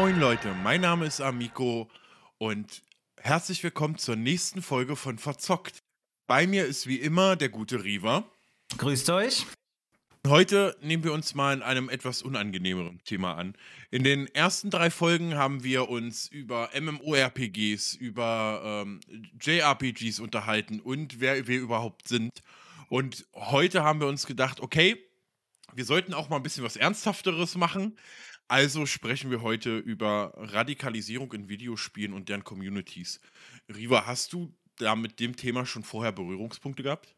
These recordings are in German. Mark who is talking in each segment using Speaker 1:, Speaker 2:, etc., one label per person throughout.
Speaker 1: moin Leute, mein Name ist Amico und herzlich willkommen zur nächsten Folge von Verzockt. Bei mir ist wie immer der gute Riva.
Speaker 2: Grüßt euch.
Speaker 1: Heute nehmen wir uns mal in einem etwas unangenehmeren Thema an. In den ersten drei Folgen haben wir uns über MMORPGs, über ähm, JRPGs unterhalten und wer wir überhaupt sind. Und heute haben wir uns gedacht, okay, wir sollten auch mal ein bisschen was Ernsthafteres machen. Also sprechen wir heute über Radikalisierung in Videospielen und deren Communities. Riva, hast du da mit dem Thema schon vorher Berührungspunkte gehabt?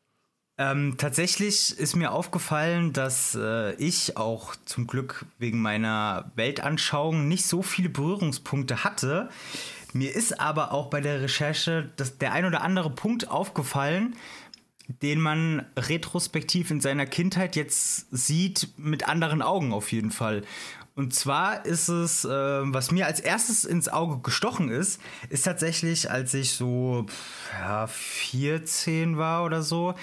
Speaker 2: Ähm, tatsächlich ist mir aufgefallen, dass äh, ich auch zum Glück wegen meiner Weltanschauung nicht so viele Berührungspunkte hatte. Mir ist aber auch bei der Recherche dass der ein oder andere Punkt aufgefallen, den man retrospektiv in seiner Kindheit jetzt sieht, mit anderen Augen auf jeden Fall. Und zwar ist es, äh, was mir als erstes ins Auge gestochen ist, ist tatsächlich, als ich so ja, 14 war oder so,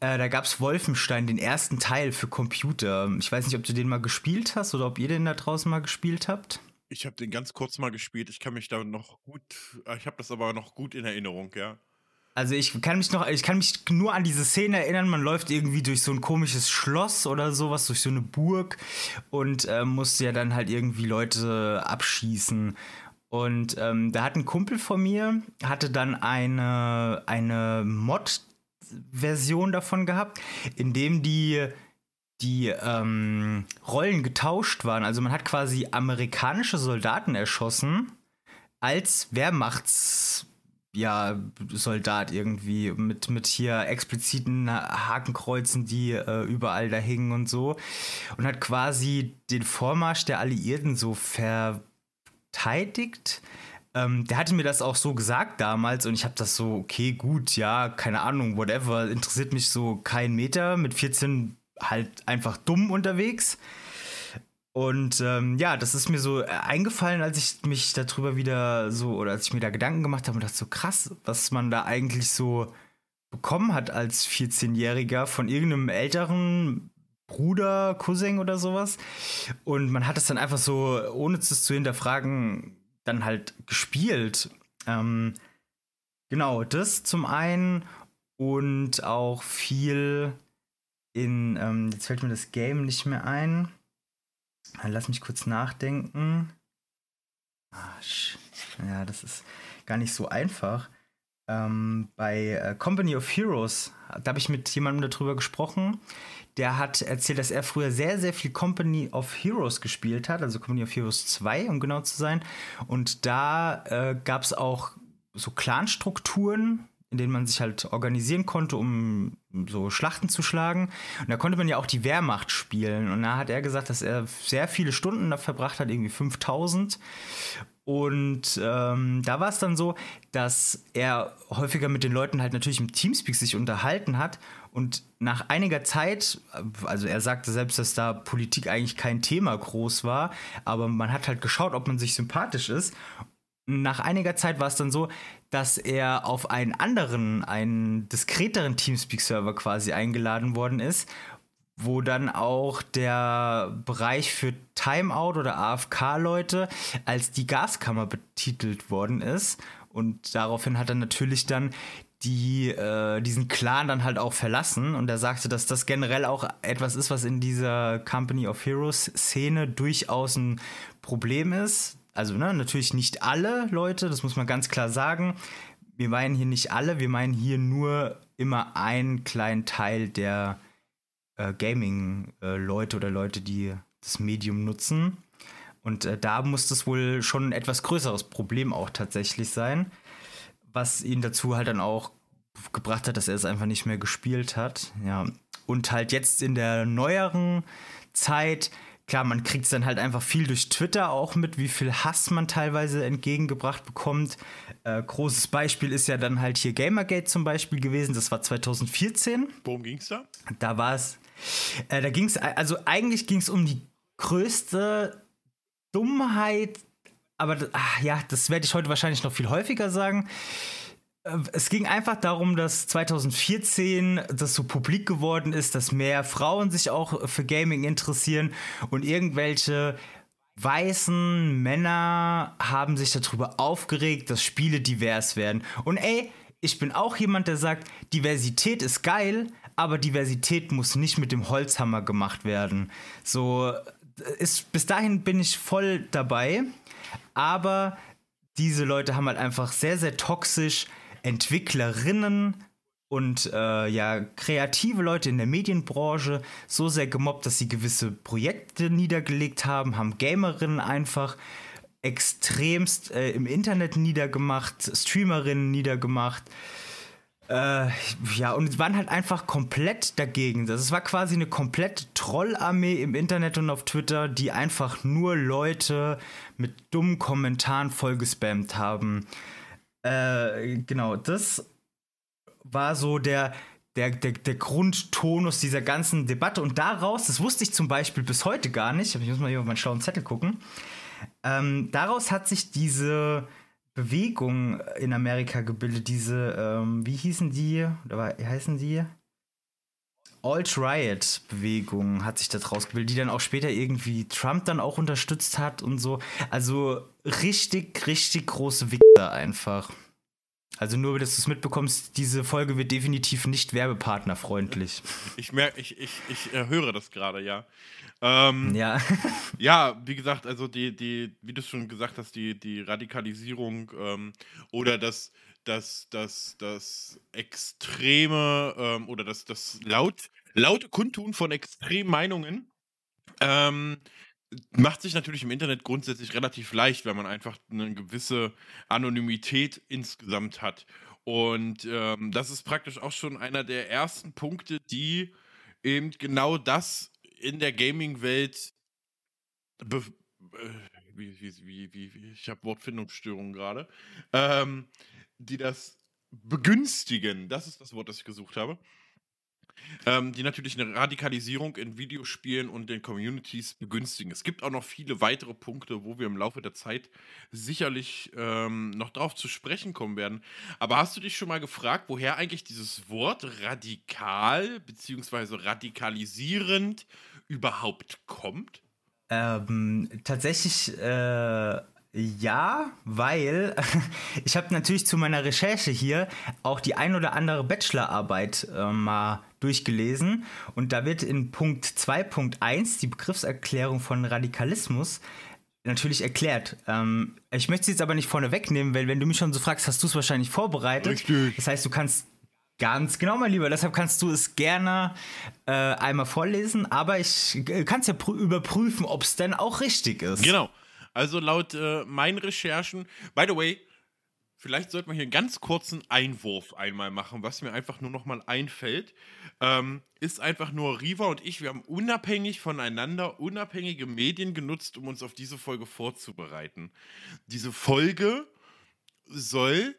Speaker 2: äh, da gab es Wolfenstein, den ersten Teil für Computer. Ich weiß nicht, ob du den mal gespielt hast oder ob ihr den da draußen mal gespielt habt.
Speaker 1: Ich habe den ganz kurz mal gespielt. Ich kann mich da noch gut, äh, ich habe das aber noch gut in Erinnerung, ja.
Speaker 2: Also ich kann mich noch, ich kann mich nur an diese Szene erinnern, man läuft irgendwie durch so ein komisches Schloss oder sowas, durch so eine Burg und äh, musste ja dann halt irgendwie Leute abschießen. Und ähm, da hat ein Kumpel von mir, hatte dann eine, eine Mod-Version davon gehabt, in dem die die ähm, Rollen getauscht waren. Also man hat quasi amerikanische Soldaten erschossen als Wehrmachts ja, Soldat irgendwie mit, mit hier expliziten Hakenkreuzen, die äh, überall da hingen und so. Und hat quasi den Vormarsch der Alliierten so verteidigt. Ähm, der hatte mir das auch so gesagt damals und ich habe das so, okay, gut, ja, keine Ahnung, whatever, interessiert mich so kein Meter, mit 14 halt einfach dumm unterwegs. Und ähm, ja, das ist mir so äh, eingefallen, als ich mich darüber wieder so, oder als ich mir da Gedanken gemacht habe und dachte so krass, was man da eigentlich so bekommen hat als 14-Jähriger von irgendeinem älteren Bruder, Cousin oder sowas. Und man hat es dann einfach so, ohne es zu hinterfragen, dann halt gespielt. Ähm, genau, das zum einen und auch viel in, ähm, jetzt fällt mir das Game nicht mehr ein. Lass mich kurz nachdenken. Ah, ja, das ist gar nicht so einfach. Ähm, bei äh, Company of Heroes, da habe ich mit jemandem darüber gesprochen. Der hat erzählt, dass er früher sehr, sehr viel Company of Heroes gespielt hat, also Company of Heroes 2, um genau zu sein. Und da äh, gab es auch so Clanstrukturen, in denen man sich halt organisieren konnte, um so Schlachten zu schlagen. Und da konnte man ja auch die Wehrmacht spielen. Und da hat er gesagt, dass er sehr viele Stunden da verbracht hat, irgendwie 5000. Und ähm, da war es dann so, dass er häufiger mit den Leuten halt natürlich im Teamspeak sich unterhalten hat. Und nach einiger Zeit, also er sagte selbst, dass da Politik eigentlich kein Thema groß war, aber man hat halt geschaut, ob man sich sympathisch ist nach einiger Zeit war es dann so, dass er auf einen anderen, einen diskreteren Teamspeak-Server quasi eingeladen worden ist, wo dann auch der Bereich für Timeout oder AFK-Leute als die Gaskammer betitelt worden ist. Und daraufhin hat er natürlich dann die äh, diesen Clan dann halt auch verlassen und er sagte, dass das generell auch etwas ist, was in dieser Company of Heroes Szene durchaus ein Problem ist, also ne, natürlich nicht alle Leute, das muss man ganz klar sagen. Wir meinen hier nicht alle, wir meinen hier nur immer einen kleinen Teil der äh, Gaming-Leute äh, oder Leute, die das Medium nutzen. Und äh, da muss das wohl schon ein etwas größeres Problem auch tatsächlich sein, was ihn dazu halt dann auch gebracht hat, dass er es einfach nicht mehr gespielt hat. Ja. Und halt jetzt in der neueren Zeit klar, man kriegt es dann halt einfach viel durch Twitter auch mit, wie viel Hass man teilweise entgegengebracht bekommt. Äh, großes Beispiel ist ja dann halt hier Gamergate zum Beispiel gewesen. Das war 2014.
Speaker 1: Worum ging es da?
Speaker 2: Da war es, äh, da ging es, also eigentlich ging es um die größte Dummheit, aber ach, ja, das werde ich heute wahrscheinlich noch viel häufiger sagen. Äh, es ging einfach darum, dass 2014 das so publik geworden ist, dass mehr Frauen sich auch für Gaming interessieren und irgendwelche weißen Männer haben sich darüber aufgeregt, dass Spiele divers werden. Und ey, ich bin auch jemand, der sagt, Diversität ist geil, aber Diversität muss nicht mit dem Holzhammer gemacht werden. So, ist, bis dahin bin ich voll dabei, aber diese Leute haben halt einfach sehr, sehr toxisch Entwicklerinnen und äh, ja, kreative Leute in der Medienbranche so sehr gemobbt, dass sie gewisse Projekte niedergelegt haben, haben Gamerinnen einfach extremst äh, im Internet niedergemacht, Streamerinnen niedergemacht. Äh, ja, und waren halt einfach komplett dagegen. Das war quasi eine komplett Trollarmee im Internet und auf Twitter, die einfach nur Leute mit dummen Kommentaren vollgespammt haben. Äh, genau, das war so der, der, der, der Grundtonus dieser ganzen Debatte. Und daraus, das wusste ich zum Beispiel bis heute gar nicht, ich muss mal hier auf meinen schlauen Zettel gucken, ähm, daraus hat sich diese Bewegung in Amerika gebildet, diese, ähm, wie hießen die, oder wie heißen die? Alt-Riot-Bewegung hat sich da draus gebildet, die dann auch später irgendwie Trump dann auch unterstützt hat und so. Also richtig, richtig große Wichser einfach. Also nur, dass du es mitbekommst, diese Folge wird definitiv nicht werbepartnerfreundlich.
Speaker 1: Ich merke, ich, ich, ich höre das gerade, ja. Ähm,
Speaker 2: ja.
Speaker 1: ja, wie gesagt, also die, die, wie du schon gesagt hast, die, die Radikalisierung ähm, oder das, das, das, das extreme ähm, oder das, das laut, laute Kundtun von extremen Meinungen ähm, macht sich natürlich im Internet grundsätzlich relativ leicht, weil man einfach eine gewisse Anonymität insgesamt hat. Und ähm, das ist praktisch auch schon einer der ersten Punkte, die eben genau das in der Gaming-Welt. Äh, wie, wie, wie, wie, ich habe Wortfindungsstörungen gerade. Ähm, die das begünstigen. Das ist das Wort, das ich gesucht habe. Ähm, die natürlich eine Radikalisierung in Videospielen und den Communities begünstigen. Es gibt auch noch viele weitere Punkte, wo wir im Laufe der Zeit sicherlich ähm, noch darauf zu sprechen kommen werden. Aber hast du dich schon mal gefragt, woher eigentlich dieses Wort radikal bzw. radikalisierend überhaupt kommt?
Speaker 2: Ähm, tatsächlich äh, ja, weil ich habe natürlich zu meiner Recherche hier auch die ein oder andere Bachelorarbeit äh, mal durchgelesen und da wird in Punkt 2.1 die Begriffserklärung von Radikalismus natürlich erklärt. Ähm, ich möchte es jetzt aber nicht vorne wegnehmen, weil wenn du mich schon so fragst, hast du es wahrscheinlich vorbereitet.
Speaker 1: Richtig.
Speaker 2: Das heißt, du kannst Ganz genau, mein Lieber. Deshalb kannst du es gerne äh, einmal vorlesen, aber ich äh, kann es ja überprüfen, ob es denn auch richtig ist.
Speaker 1: Genau. Also laut äh, meinen Recherchen, by the way, vielleicht sollte man hier einen ganz kurzen Einwurf einmal machen, was mir einfach nur nochmal einfällt. Ähm, ist einfach nur Riva und ich, wir haben unabhängig voneinander unabhängige Medien genutzt, um uns auf diese Folge vorzubereiten. Diese Folge soll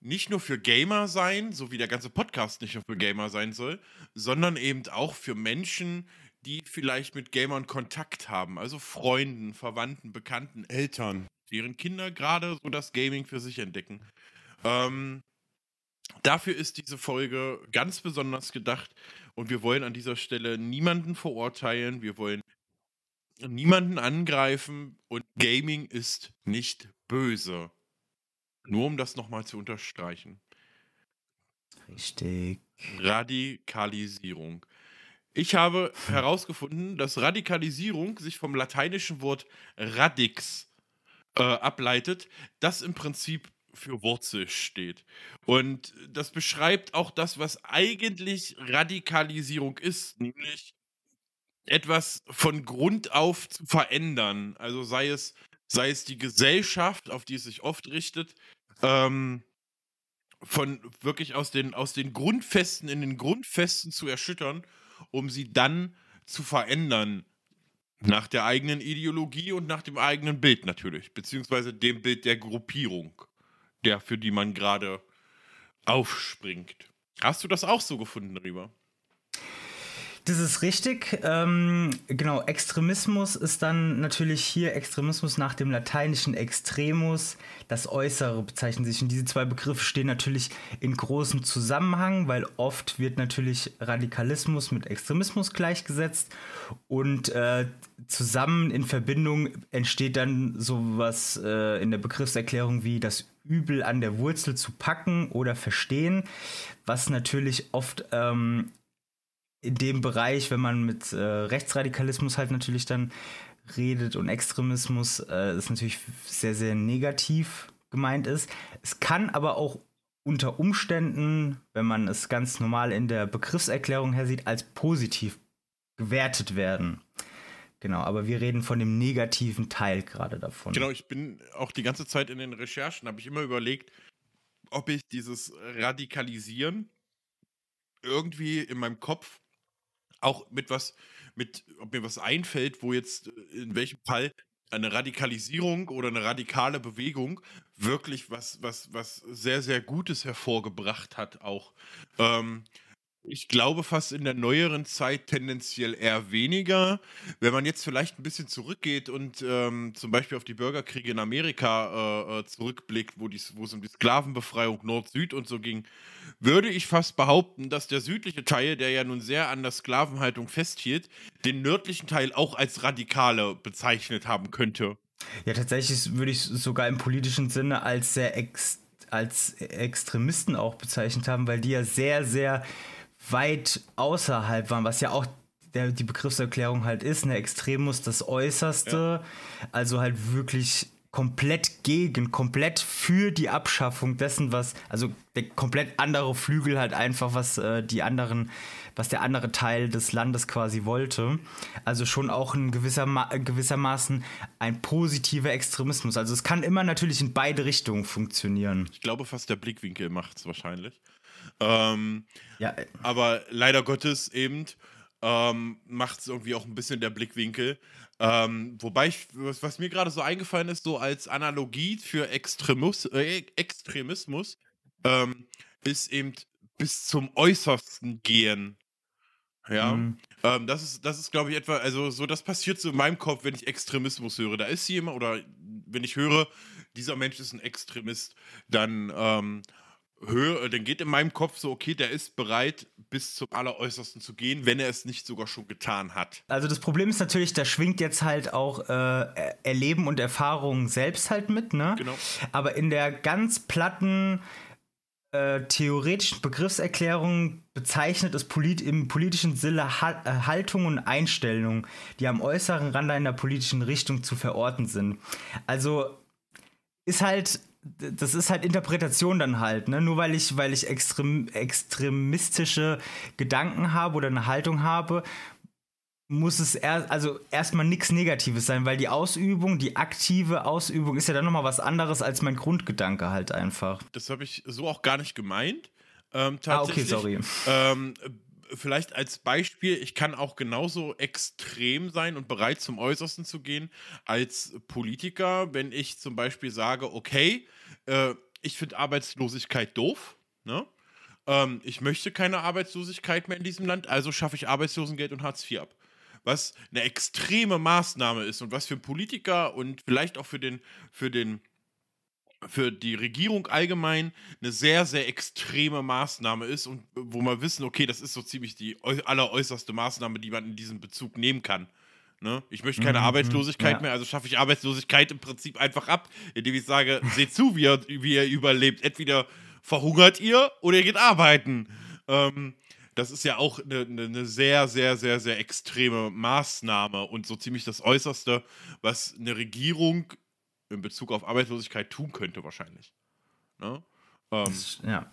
Speaker 1: nicht nur für Gamer sein, so wie der ganze Podcast nicht nur für Gamer sein soll, sondern eben auch für Menschen, die vielleicht mit Gamern Kontakt haben, also Freunden, Verwandten, Bekannten, Eltern, deren Kinder gerade so das Gaming für sich entdecken. Ähm, dafür ist diese Folge ganz besonders gedacht und wir wollen an dieser Stelle niemanden verurteilen, wir wollen niemanden angreifen und Gaming ist nicht böse. Nur um das nochmal zu unterstreichen.
Speaker 2: Richtig.
Speaker 1: Radikalisierung. Ich habe herausgefunden, dass Radikalisierung sich vom lateinischen Wort radix äh, ableitet, das im Prinzip für Wurzel steht. Und das beschreibt auch das, was eigentlich Radikalisierung ist, nämlich etwas von Grund auf zu verändern. Also sei es, sei es die Gesellschaft, auf die es sich oft richtet, ähm, von wirklich aus den, aus den Grundfesten in den Grundfesten zu erschüttern um sie dann zu verändern. Nach der eigenen Ideologie und nach dem eigenen Bild natürlich, beziehungsweise dem Bild der Gruppierung, der für die man gerade aufspringt. Hast du das auch so gefunden, Rieber?
Speaker 2: Das ist richtig. Ähm, genau, Extremismus ist dann natürlich hier Extremismus nach dem lateinischen Extremus. Das Äußere bezeichnen sich. Und diese zwei Begriffe stehen natürlich in großem Zusammenhang, weil oft wird natürlich Radikalismus mit Extremismus gleichgesetzt. Und äh, zusammen in Verbindung entsteht dann sowas äh, in der Begriffserklärung wie das Übel an der Wurzel zu packen oder verstehen, was natürlich oft ähm, in dem Bereich, wenn man mit äh, Rechtsradikalismus halt natürlich dann redet und Extremismus, äh, ist natürlich sehr, sehr negativ gemeint ist. Es kann aber auch unter Umständen, wenn man es ganz normal in der Begriffserklärung her sieht, als positiv gewertet werden. Genau, aber wir reden von dem negativen Teil gerade davon.
Speaker 1: Genau, ich bin auch die ganze Zeit in den Recherchen, habe ich immer überlegt, ob ich dieses Radikalisieren irgendwie in meinem Kopf auch mit was, mit, ob mir was einfällt, wo jetzt äh, in welchem Fall eine Radikalisierung oder eine radikale Bewegung wirklich was, was, was sehr, sehr Gutes hervorgebracht hat, auch. Ähm, ich glaube fast in der neueren Zeit tendenziell eher weniger. Wenn man jetzt vielleicht ein bisschen zurückgeht und ähm, zum Beispiel auf die Bürgerkriege in Amerika äh, äh zurückblickt, wo, wo es um die Sklavenbefreiung Nord-Süd und so ging, würde ich fast behaupten, dass der südliche Teil, der ja nun sehr an der Sklavenhaltung festhielt, den nördlichen Teil auch als Radikale bezeichnet haben könnte.
Speaker 2: Ja, tatsächlich würde ich sogar im politischen Sinne als sehr ex als Extremisten auch bezeichnet haben, weil die ja sehr, sehr weit außerhalb waren, was ja auch der, die Begriffserklärung halt ist, eine Extremus das Äußerste, ja. also halt wirklich komplett gegen, komplett für die Abschaffung dessen, was, also der komplett andere Flügel halt einfach, was äh, die anderen, was der andere Teil des Landes quasi wollte. Also schon auch ein gewisser, gewissermaßen ein positiver Extremismus. Also es kann immer natürlich in beide Richtungen funktionieren.
Speaker 1: Ich glaube fast der Blickwinkel macht es wahrscheinlich. Ähm, ja. Äh, aber leider Gottes eben ähm, macht es irgendwie auch ein bisschen der Blickwinkel. Ähm, wobei, ich, was, was mir gerade so eingefallen ist, so als Analogie für Extremus, äh, Extremismus, ähm, ist eben bis zum Äußersten gehen. Ja, mhm. ähm, das ist, das ist, glaube ich, etwa, also so, das passiert so in meinem Kopf, wenn ich Extremismus höre. Da ist jemand, oder wenn ich höre, dieser Mensch ist ein Extremist, dann ähm, höre, dann geht in meinem Kopf so, okay, der ist bereit, bis zum Alleräußersten zu gehen, wenn er es nicht sogar schon getan hat.
Speaker 2: Also das Problem ist natürlich, da schwingt jetzt halt auch äh, Erleben und Erfahrung selbst halt mit, ne? Genau. Aber in der ganz platten äh, theoretischen Begriffserklärung bezeichnet es polit im politischen Sinne äh, Haltung und Einstellungen, die am äußeren Rand einer politischen Richtung zu verorten sind. Also ist halt das ist halt Interpretation dann halt, ne? Nur weil ich, weil ich extrem, extremistische Gedanken habe oder eine Haltung habe, muss es erst, also erstmal nichts Negatives sein, weil die Ausübung, die aktive Ausübung ist ja dann nochmal was anderes als mein Grundgedanke halt einfach.
Speaker 1: Das habe ich so auch gar nicht gemeint. Ähm, ah, okay, sorry. Ähm, vielleicht als Beispiel, ich kann auch genauso extrem sein und bereit zum Äußersten zu gehen als Politiker, wenn ich zum Beispiel sage, okay, äh, ich finde Arbeitslosigkeit doof, ne? Ähm, ich möchte keine Arbeitslosigkeit mehr in diesem Land, also schaffe ich Arbeitslosengeld und Hartz IV ab. Was eine extreme Maßnahme ist und was für Politiker und vielleicht auch für den, für den für die Regierung allgemein eine sehr, sehr extreme Maßnahme ist und wo wir wissen, okay, das ist so ziemlich die alleräußerste Maßnahme, die man in diesem Bezug nehmen kann. Ne? Ich möchte keine mhm, Arbeitslosigkeit ja. mehr, also schaffe ich Arbeitslosigkeit im Prinzip einfach ab, indem ich sage, seht zu, wie ihr, wie ihr überlebt. Entweder verhungert ihr oder ihr geht arbeiten. Ähm, das ist ja auch eine, eine, sehr, sehr, sehr, sehr extreme Maßnahme und so ziemlich das Äußerste, was eine Regierung in Bezug auf Arbeitslosigkeit tun könnte, wahrscheinlich. Ne? Ähm, ja.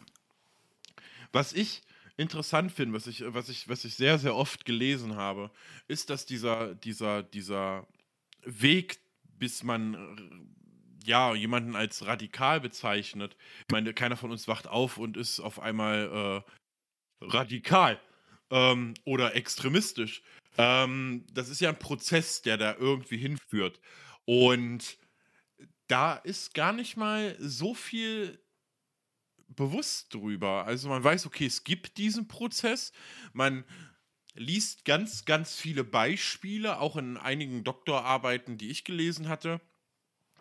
Speaker 1: Was ich interessant finde, was ich, was, ich, was ich sehr, sehr oft gelesen habe, ist, dass dieser, dieser, dieser Weg, bis man ja, jemanden als radikal bezeichnet. Ich meine, keiner von uns wacht auf und ist auf einmal äh, radikal ähm, oder extremistisch. Ähm, das ist ja ein Prozess, der da irgendwie hinführt. Und da ist gar nicht mal so viel bewusst drüber. Also man weiß, okay, es gibt diesen Prozess, man liest ganz, ganz viele Beispiele, auch in einigen Doktorarbeiten, die ich gelesen hatte.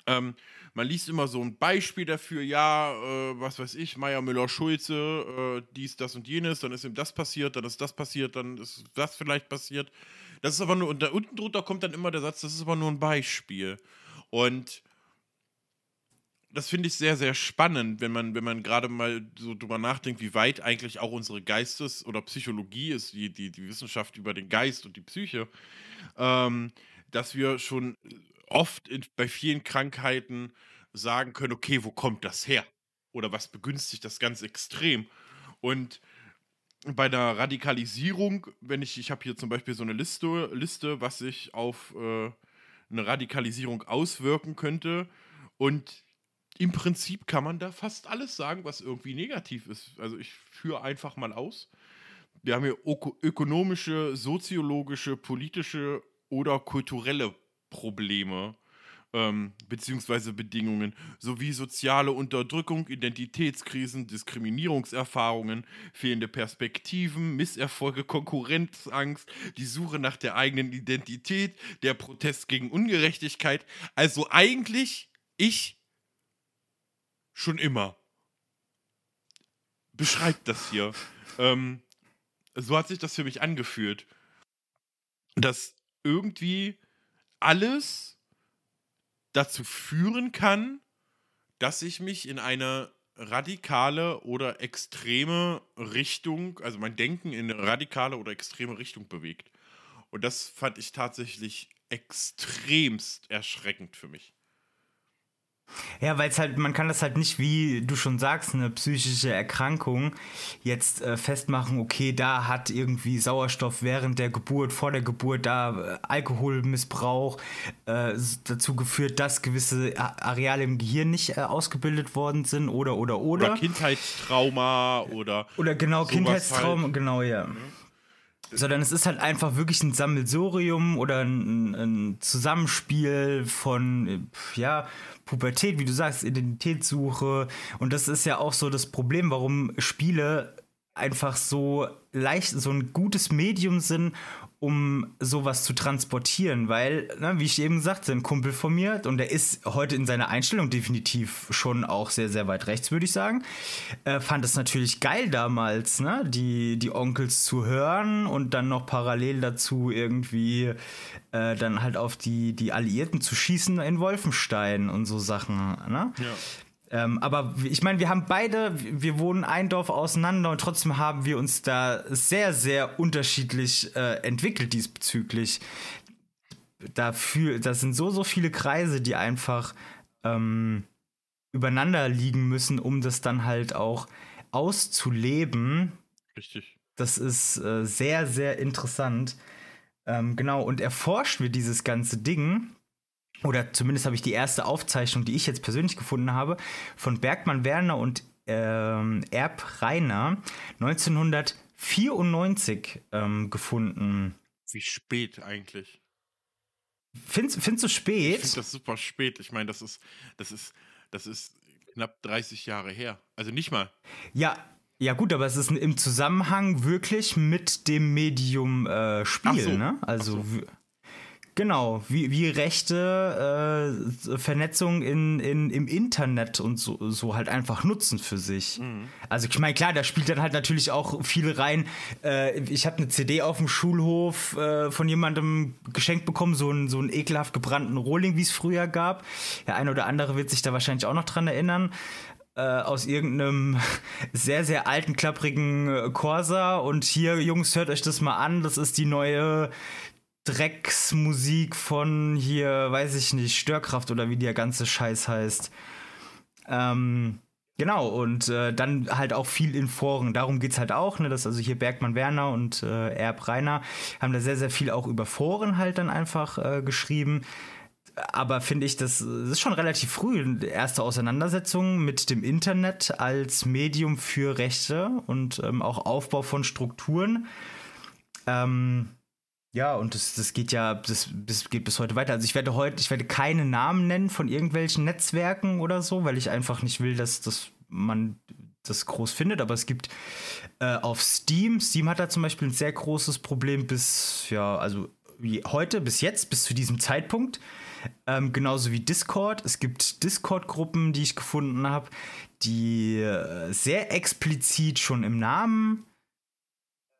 Speaker 1: Ähm, man liest immer so ein Beispiel dafür, ja, äh, was weiß ich, Meier Müller Schulze, äh, dies, das und jenes, dann ist ihm das passiert, dann ist das passiert, dann ist das vielleicht passiert. Das ist aber nur, und da unten drunter kommt dann immer der Satz, das ist aber nur ein Beispiel. Und das finde ich sehr, sehr spannend, wenn man, wenn man gerade mal so drüber nachdenkt, wie weit eigentlich auch unsere Geistes- oder Psychologie ist, die, die, die Wissenschaft über den Geist und die Psyche, ähm, dass wir schon oft in, bei vielen Krankheiten sagen können, okay, wo kommt das her? Oder was begünstigt das ganz extrem? Und bei der Radikalisierung, wenn ich, ich habe hier zum Beispiel so eine Liste, Liste was sich auf äh, eine Radikalisierung auswirken könnte. Und im Prinzip kann man da fast alles sagen, was irgendwie negativ ist. Also ich führe einfach mal aus. Wir haben hier ökonomische, soziologische, politische oder kulturelle Probleme ähm, beziehungsweise Bedingungen sowie soziale Unterdrückung, Identitätskrisen, Diskriminierungserfahrungen, fehlende Perspektiven, Misserfolge, Konkurrenzangst, die Suche nach der eigenen Identität, der Protest gegen Ungerechtigkeit. Also eigentlich ich schon immer. Beschreibt das hier. ähm, so hat sich das für mich angefühlt. Dass irgendwie alles dazu führen kann, dass ich mich in eine radikale oder extreme Richtung, also mein Denken in eine radikale oder extreme Richtung bewegt. Und das fand ich tatsächlich extremst erschreckend für mich.
Speaker 2: Ja, weil es halt, man kann das halt nicht, wie du schon sagst, eine psychische Erkrankung jetzt äh, festmachen, okay, da hat irgendwie Sauerstoff während der Geburt, vor der Geburt, da äh, Alkoholmissbrauch äh, dazu geführt, dass gewisse Areale im Gehirn nicht äh, ausgebildet worden sind oder, oder, oder.
Speaker 1: Oder Kindheitstrauma oder.
Speaker 2: Oder genau, Kindheitstrauma, halt. genau, ja. Mhm sondern es ist halt einfach wirklich ein Sammelsurium oder ein, ein, Zusammenspiel von, ja, Pubertät, wie du sagst, Identitätssuche. Und das ist ja auch so das Problem, warum Spiele einfach so leicht, so ein gutes Medium sind, um sowas zu transportieren, weil, ne, wie ich eben sagte, ein Kumpel von mir, und der ist heute in seiner Einstellung definitiv schon auch sehr, sehr weit rechts, würde ich sagen, äh, fand es natürlich geil damals, ne, die, die Onkels zu hören und dann noch parallel dazu irgendwie äh, dann halt auf die, die Alliierten zu schießen in Wolfenstein und so Sachen, ne? Ja. Ähm, aber ich meine, wir haben beide, wir wohnen ein Dorf auseinander und trotzdem haben wir uns da sehr, sehr unterschiedlich äh, entwickelt diesbezüglich. Dafür, das sind so, so viele Kreise, die einfach ähm, übereinander liegen müssen, um das dann halt auch auszuleben.
Speaker 1: Richtig.
Speaker 2: Das ist äh, sehr, sehr interessant. Ähm, genau, und erforscht wir dieses ganze Ding oder zumindest habe ich die erste Aufzeichnung, die ich jetzt persönlich gefunden habe, von Bergmann Werner und ähm, Erb Reiner 1994 ähm, gefunden.
Speaker 1: Wie spät eigentlich?
Speaker 2: Findest, findest du spät?
Speaker 1: Ich finde das super spät. Ich meine, das ist, das ist, das ist knapp 30 Jahre her. Also nicht mal.
Speaker 2: Ja, ja gut, aber es ist im Zusammenhang wirklich mit dem Medium äh, Spiel, so. ne? Also so. Genau, wie, wie rechte äh, Vernetzung in, in, im Internet und so, so halt einfach nutzen für sich. Mhm. Also ich meine, klar, da spielt dann halt natürlich auch viel rein. Äh, ich habe eine CD auf dem Schulhof äh, von jemandem geschenkt bekommen, so einen so einen ekelhaft gebrannten Rohling, wie es früher gab. Der eine oder andere wird sich da wahrscheinlich auch noch dran erinnern. Äh, aus irgendeinem sehr, sehr alten, klapprigen Corsa. Und hier, Jungs, hört euch das mal an. Das ist die neue Drecksmusik von hier, weiß ich nicht, Störkraft oder wie der ganze Scheiß heißt. Ähm, genau, und äh, dann halt auch viel in Foren. Darum geht es halt auch, ne, dass also hier Bergmann Werner und äh, Erb Reiner haben da sehr, sehr viel auch über Foren halt dann einfach äh, geschrieben. Aber finde ich, das, das ist schon relativ früh, erste Auseinandersetzung mit dem Internet als Medium für Rechte und ähm, auch Aufbau von Strukturen. Ähm, ja, und das, das geht ja, das, das geht bis heute weiter. Also ich werde heute, ich werde keine Namen nennen von irgendwelchen Netzwerken oder so, weil ich einfach nicht will, dass, dass man das groß findet, aber es gibt Äh, auf Steam. Steam hat da zum Beispiel ein sehr großes Problem bis, ja, also heute, bis jetzt, bis zu diesem Zeitpunkt. Ähm, genauso wie Discord. Es gibt Discord-Gruppen, die ich gefunden habe, die äh, sehr explizit schon im Namen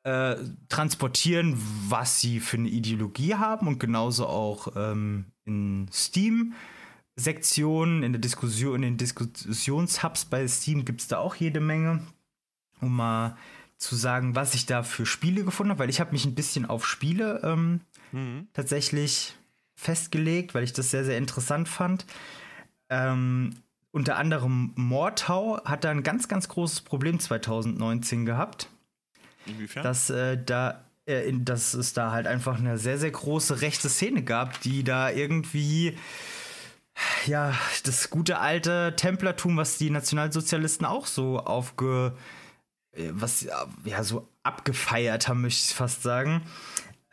Speaker 2: äh, transportieren, was sie für eine Ideologie haben und genauso auch ähm, in Steam. Sektionen, in der Diskussion, in den Diskussionshubs bei Steam gibt es da auch jede Menge, um mal zu sagen, was ich da für Spiele gefunden habe, weil ich habe mich ein bisschen auf Spiele ähm, mhm. tatsächlich festgelegt, weil ich das sehr, sehr interessant fand. Ähm, unter anderem Mordhau hat da ein ganz, ganz großes Problem 2019 gehabt. Inwiefern? Dass, äh, da, äh, dass es da halt einfach eine sehr, sehr große rechte Szene gab, die da irgendwie ja, das gute alte Templertum, was die Nationalsozialisten auch so aufge äh, was ja so abgefeiert haben, möchte ich fast sagen.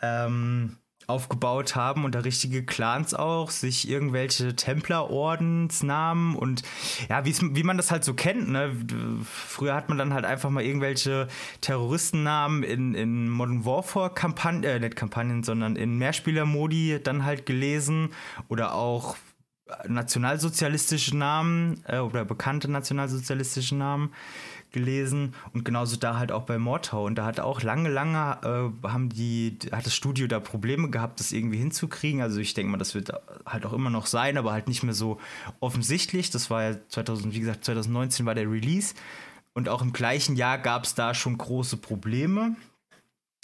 Speaker 2: Ähm, aufgebaut haben und da richtige Clans auch, sich irgendwelche Templerordensnamen und ja, wie man das halt so kennt, ne? Früher hat man dann halt einfach mal irgendwelche Terroristennamen in, in Modern Warfare Kampagnen, äh, nicht Kampagnen, sondern in Mehrspielermodi dann halt gelesen oder auch nationalsozialistische Namen äh, oder bekannte nationalsozialistische Namen gelesen und genauso da halt auch bei Mordhau und da hat auch lange, lange äh, haben die, hat das Studio da Probleme gehabt, das irgendwie hinzukriegen. Also ich denke mal, das wird halt auch immer noch sein, aber halt nicht mehr so offensichtlich. Das war ja 2000, wie gesagt, 2019 war der Release und auch im gleichen Jahr gab es da schon große Probleme,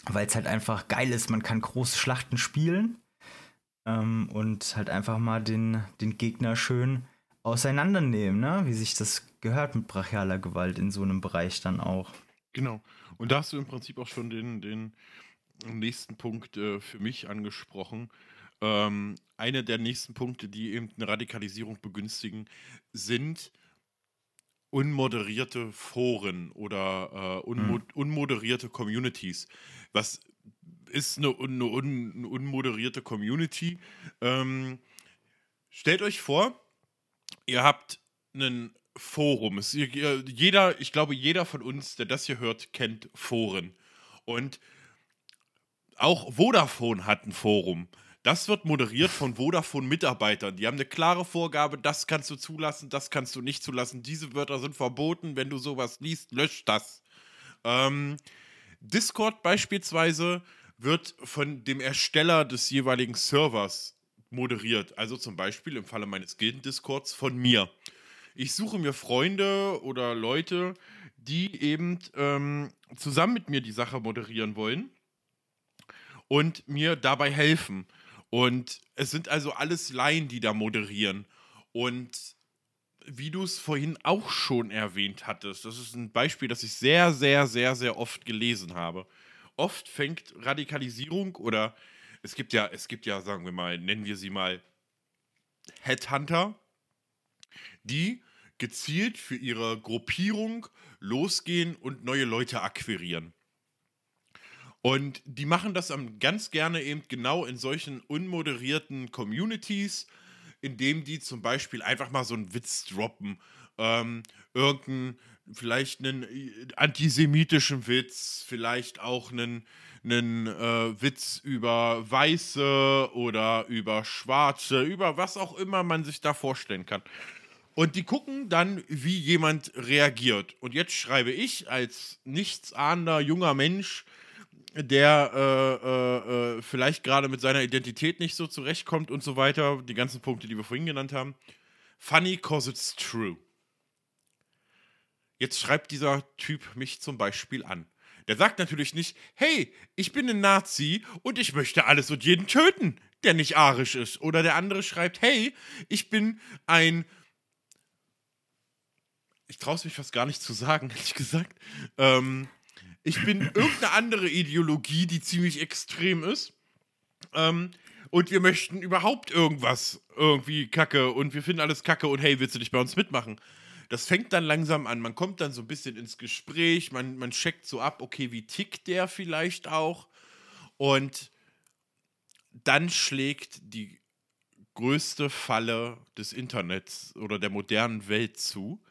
Speaker 2: weil es halt einfach geil ist, man kann große Schlachten spielen ähm, und halt einfach mal den, den Gegner schön auseinandernehmen, ne? wie sich das gehört mit brachialer Gewalt in so einem Bereich dann auch.
Speaker 1: Genau. Und da hast du im Prinzip auch schon den, den nächsten Punkt äh, für mich angesprochen. Ähm, einer der nächsten Punkte, die eben eine Radikalisierung begünstigen, sind unmoderierte Foren oder äh, unmo mhm. unmoderierte Communities. Was ist eine, eine, eine unmoderierte Community? Ähm, stellt euch vor, ihr habt einen Forum. Es, jeder, ich glaube, jeder von uns, der das hier hört, kennt Foren. Und auch Vodafone hat ein Forum. Das wird moderiert von Vodafone-Mitarbeitern. Die haben eine klare Vorgabe, das kannst du zulassen, das kannst du nicht zulassen. Diese Wörter sind verboten. Wenn du sowas liest, lösch das. Ähm, Discord beispielsweise wird von dem Ersteller des jeweiligen Servers moderiert. Also zum Beispiel im Falle meines Gilden-Discords von mir ich suche mir Freunde oder Leute, die eben ähm, zusammen mit mir die Sache moderieren wollen und mir dabei helfen. Und es sind also alles Laien, die da moderieren. Und wie du es vorhin auch schon erwähnt hattest, das ist ein Beispiel, das ich sehr, sehr, sehr, sehr oft gelesen habe. Oft fängt Radikalisierung oder es gibt ja, es gibt ja, sagen wir mal, nennen wir sie mal Headhunter, die gezielt für ihre Gruppierung losgehen und neue Leute akquirieren. Und die machen das ganz gerne eben genau in solchen unmoderierten Communities, indem die zum Beispiel einfach mal so einen Witz droppen, ähm, irgendeinen, vielleicht einen äh, antisemitischen Witz, vielleicht auch einen, einen äh, Witz über Weiße oder über Schwarze, über was auch immer man sich da vorstellen kann. Und die gucken dann, wie jemand reagiert. Und jetzt schreibe ich als nichtsahnender junger Mensch, der äh, äh, äh, vielleicht gerade mit seiner Identität nicht so zurechtkommt und so weiter, die ganzen Punkte, die wir vorhin genannt haben. Funny cause it's true. Jetzt schreibt dieser Typ mich zum Beispiel an. Der sagt natürlich nicht, hey, ich bin ein Nazi und ich möchte alles und jeden töten, der nicht arisch ist. Oder der andere schreibt, hey, ich bin ein ich traue es mich fast gar nicht zu sagen, ehrlich gesagt. Ähm, ich bin irgendeine andere Ideologie, die ziemlich extrem ist. Ähm, und wir möchten überhaupt irgendwas irgendwie kacke und wir finden alles kacke und hey, willst du nicht bei uns mitmachen? Das fängt dann langsam an. Man kommt dann so ein bisschen ins Gespräch, man, man checkt so ab, okay, wie tickt der vielleicht auch? Und dann schlägt die größte Falle des Internets oder der modernen Welt zu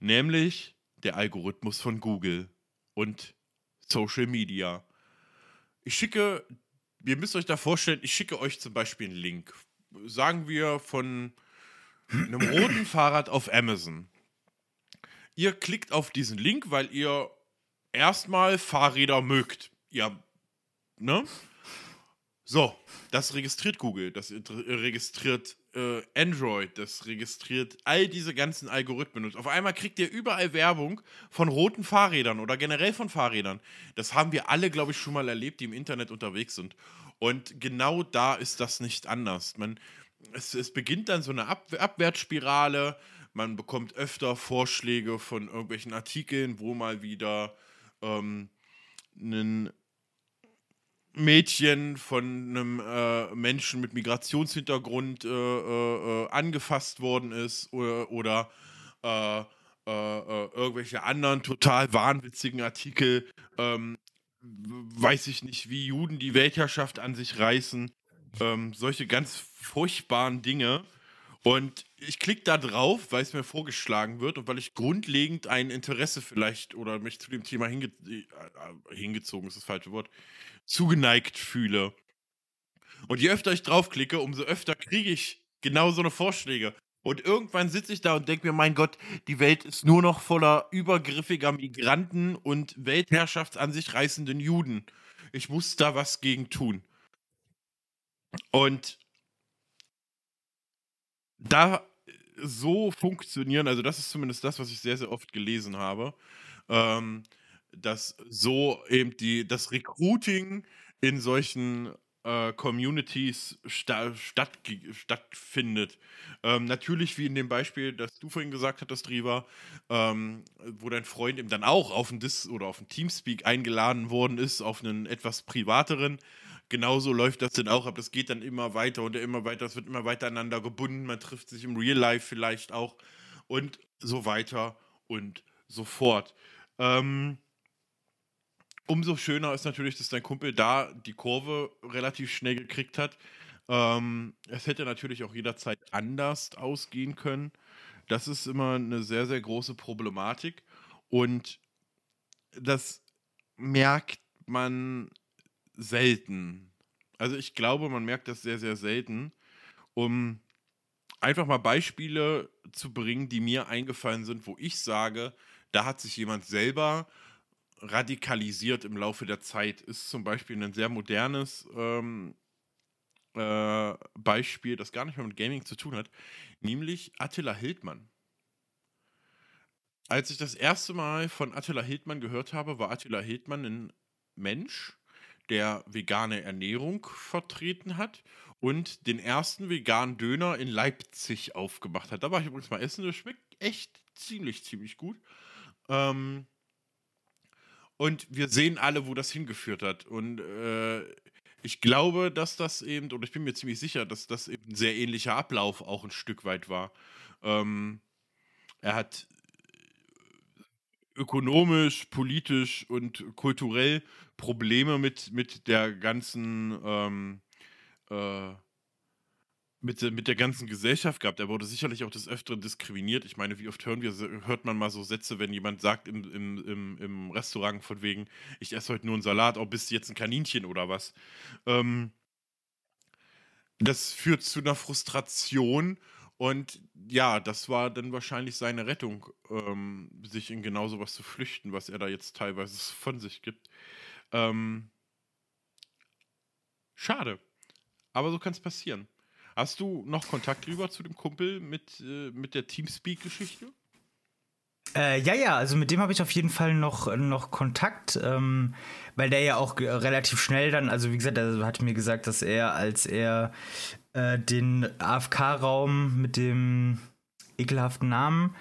Speaker 1: nämlich der Algorithmus von Google und Social Media. Ich schicke, ihr müsst euch da vorstellen, ich schicke euch zum Beispiel einen Link. Sagen wir von einem roten Fahrrad auf Amazon. Ihr klickt auf diesen Link, weil ihr erstmal Fahrräder mögt. Ja, ne? So, das registriert Google, das registriert äh, Android, das registriert all diese ganzen Algorithmen. Und auf einmal kriegt ihr überall Werbung von roten Fahrrädern oder generell von Fahrrädern. Das haben wir alle, glaube ich, schon mal erlebt, die im Internet unterwegs sind. Und genau da ist das nicht anders. Man, es, es beginnt dann so eine Ab Abwärtsspirale. Man bekommt öfter Vorschläge von irgendwelchen Artikeln, wo mal wieder ähm, ein Mädchen von einem äh, Menschen mit Migrationshintergrund äh, äh, äh angefasst worden ist oder, oder äh, äh, irgendwelche anderen total wahnwitzigen Artikel, ähm, weiß ich nicht, wie Juden die Weltherrschaft an sich reißen, ähm, solche ganz furchtbaren Dinge. Und ich klicke da drauf, weil es mir vorgeschlagen wird und weil ich grundlegend ein Interesse vielleicht oder mich zu dem Thema hinge hingezogen ist das falsche Wort, zugeneigt fühle. Und je öfter ich draufklicke, umso öfter kriege ich genau so eine Vorschläge. Und irgendwann sitze ich da und denke mir, mein Gott, die Welt ist nur noch voller übergriffiger Migranten und Weltherrschaft an sich reißenden Juden. Ich muss da was gegen tun. Und da so funktionieren, also das ist zumindest das, was ich sehr, sehr oft gelesen habe, ähm, dass so eben die, das Recruiting in solchen äh, Communities sta statt, stattfindet. Ähm, natürlich, wie in dem Beispiel, das du vorhin gesagt hattest, Riva, ähm, wo dein Freund eben dann auch auf ein Dis oder auf ein Teamspeak eingeladen worden ist, auf einen etwas privateren. Genauso läuft das dann auch ab. Das geht dann immer weiter und immer weiter. Es wird immer weiter aneinander gebunden. Man trifft sich im Real Life vielleicht auch und so weiter und so fort. Ähm, umso schöner ist natürlich, dass dein Kumpel da die Kurve relativ schnell gekriegt hat. Ähm, es hätte natürlich auch jederzeit anders ausgehen können. Das ist immer eine sehr, sehr große Problematik. Und das merkt man selten. Also ich glaube, man merkt das sehr, sehr selten. Um einfach mal Beispiele zu bringen, die mir eingefallen sind, wo ich sage, da hat sich jemand selber radikalisiert im Laufe der Zeit. Ist zum Beispiel ein sehr modernes ähm, äh, Beispiel, das gar nicht mehr mit Gaming zu tun hat, nämlich Attila Hildmann. Als ich das erste Mal von Attila Hildmann gehört habe, war Attila Hildmann ein Mensch, der vegane Ernährung vertreten hat und den ersten veganen Döner in Leipzig aufgemacht hat. Da war ich übrigens mal essen, das schmeckt echt ziemlich, ziemlich gut. Ähm, und wir sehen alle, wo das hingeführt hat. Und äh, ich glaube, dass das eben, oder ich bin mir ziemlich sicher, dass das eben ein sehr ähnlicher Ablauf auch ein Stück weit war. Ähm, er hat ökonomisch, politisch und kulturell Probleme mit, mit der ganzen ähm, äh, mit, mit der ganzen Gesellschaft gehabt. Er wurde sicherlich auch des Öfteren diskriminiert. Ich meine, wie oft hören wir, hört man mal so Sätze, wenn jemand sagt im, im, im, im Restaurant von wegen, ich esse heute nur einen Salat, oh, bist du jetzt ein Kaninchen oder was? Ähm, das führt zu einer Frustration und ja, das war dann wahrscheinlich seine Rettung, ähm, sich in genau sowas zu flüchten, was er da jetzt teilweise von sich gibt. Ähm, schade. Aber so kann es passieren. Hast du noch Kontakt rüber zu dem Kumpel mit, äh, mit der Teamspeak-Geschichte?
Speaker 2: Äh, ja, ja, also mit dem habe ich auf jeden Fall noch, noch Kontakt, ähm, weil der ja auch relativ schnell dann, also wie gesagt, er hat mir gesagt, dass er, als er äh, den AFK-Raum mit dem ekelhaften Namen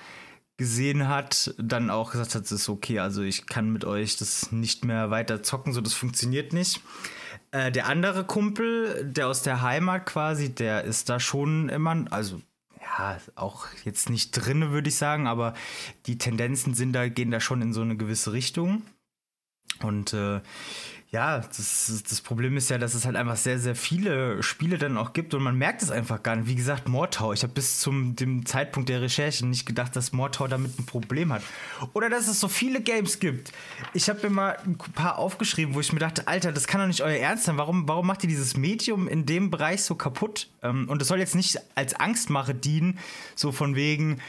Speaker 2: gesehen hat, dann auch gesagt hat, es ist okay, also ich kann mit euch das nicht mehr weiter zocken, so das funktioniert nicht. Äh, der andere Kumpel, der aus der Heimat quasi, der ist da schon immer, also ja, auch jetzt nicht drin, würde ich sagen, aber die Tendenzen sind da, gehen da schon in so eine gewisse Richtung. Und äh, Ja, das, das Problem ist ja, dass es halt einfach sehr, sehr viele Spiele dann auch gibt und man merkt es einfach gar nicht. Wie gesagt, Mortau. Ich habe bis zum dem Zeitpunkt der Recherche nicht gedacht, dass Mortau damit ein Problem hat. Oder dass es so viele Games gibt. Ich habe mir mal ein paar aufgeschrieben, wo ich mir dachte, Alter, das kann doch nicht euer Ernst sein. Warum, warum macht ihr dieses Medium in dem Bereich so kaputt? Ähm, und es soll jetzt nicht als Angstmache dienen, so von wegen,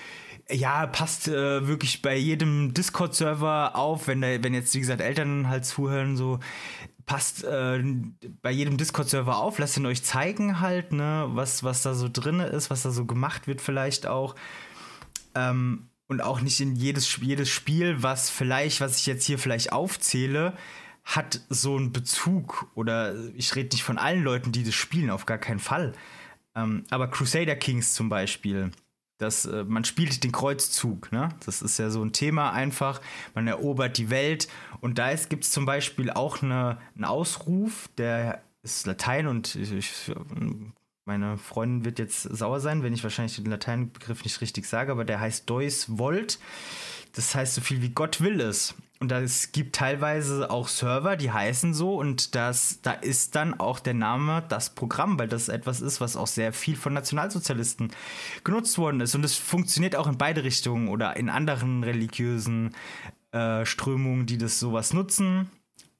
Speaker 2: ja, passt äh, wirklich bei jedem Discord-Server auf, wenn, der, wenn jetzt, wie gesagt, Eltern halt zuhören, so passt äh, bei jedem Discord-Server auf, lasst ihn euch zeigen halt, ne, was, was da so drin ist, was da so gemacht wird vielleicht auch. Ähm, und auch nicht in jedes, jedes Spiel, was vielleicht, was ich jetzt hier vielleicht aufzähle, hat so einen Bezug. Oder ich rede nicht von allen Leuten, die das spielen, auf gar keinen Fall. Ähm, aber Crusader Kings zum Beispiel dass äh, man spielt den Kreuzzug, ne? Das ist ja so ein Thema einfach. Man erobert die Welt und da gibt es zum Beispiel auch eine, einen Ausruf, der ist Latein und ich, meine Freundin wird jetzt sauer sein, wenn ich wahrscheinlich den Lateinbegriff nicht richtig sage, aber der heißt Deus Volt. Das heißt so viel wie Gott will es. Und es gibt teilweise auch Server, die heißen so und das, da ist dann auch der Name das Programm, weil das etwas ist, was auch sehr viel von Nationalsozialisten genutzt worden ist. Und es funktioniert auch in beide Richtungen oder in anderen religiösen äh, Strömungen, die das sowas nutzen.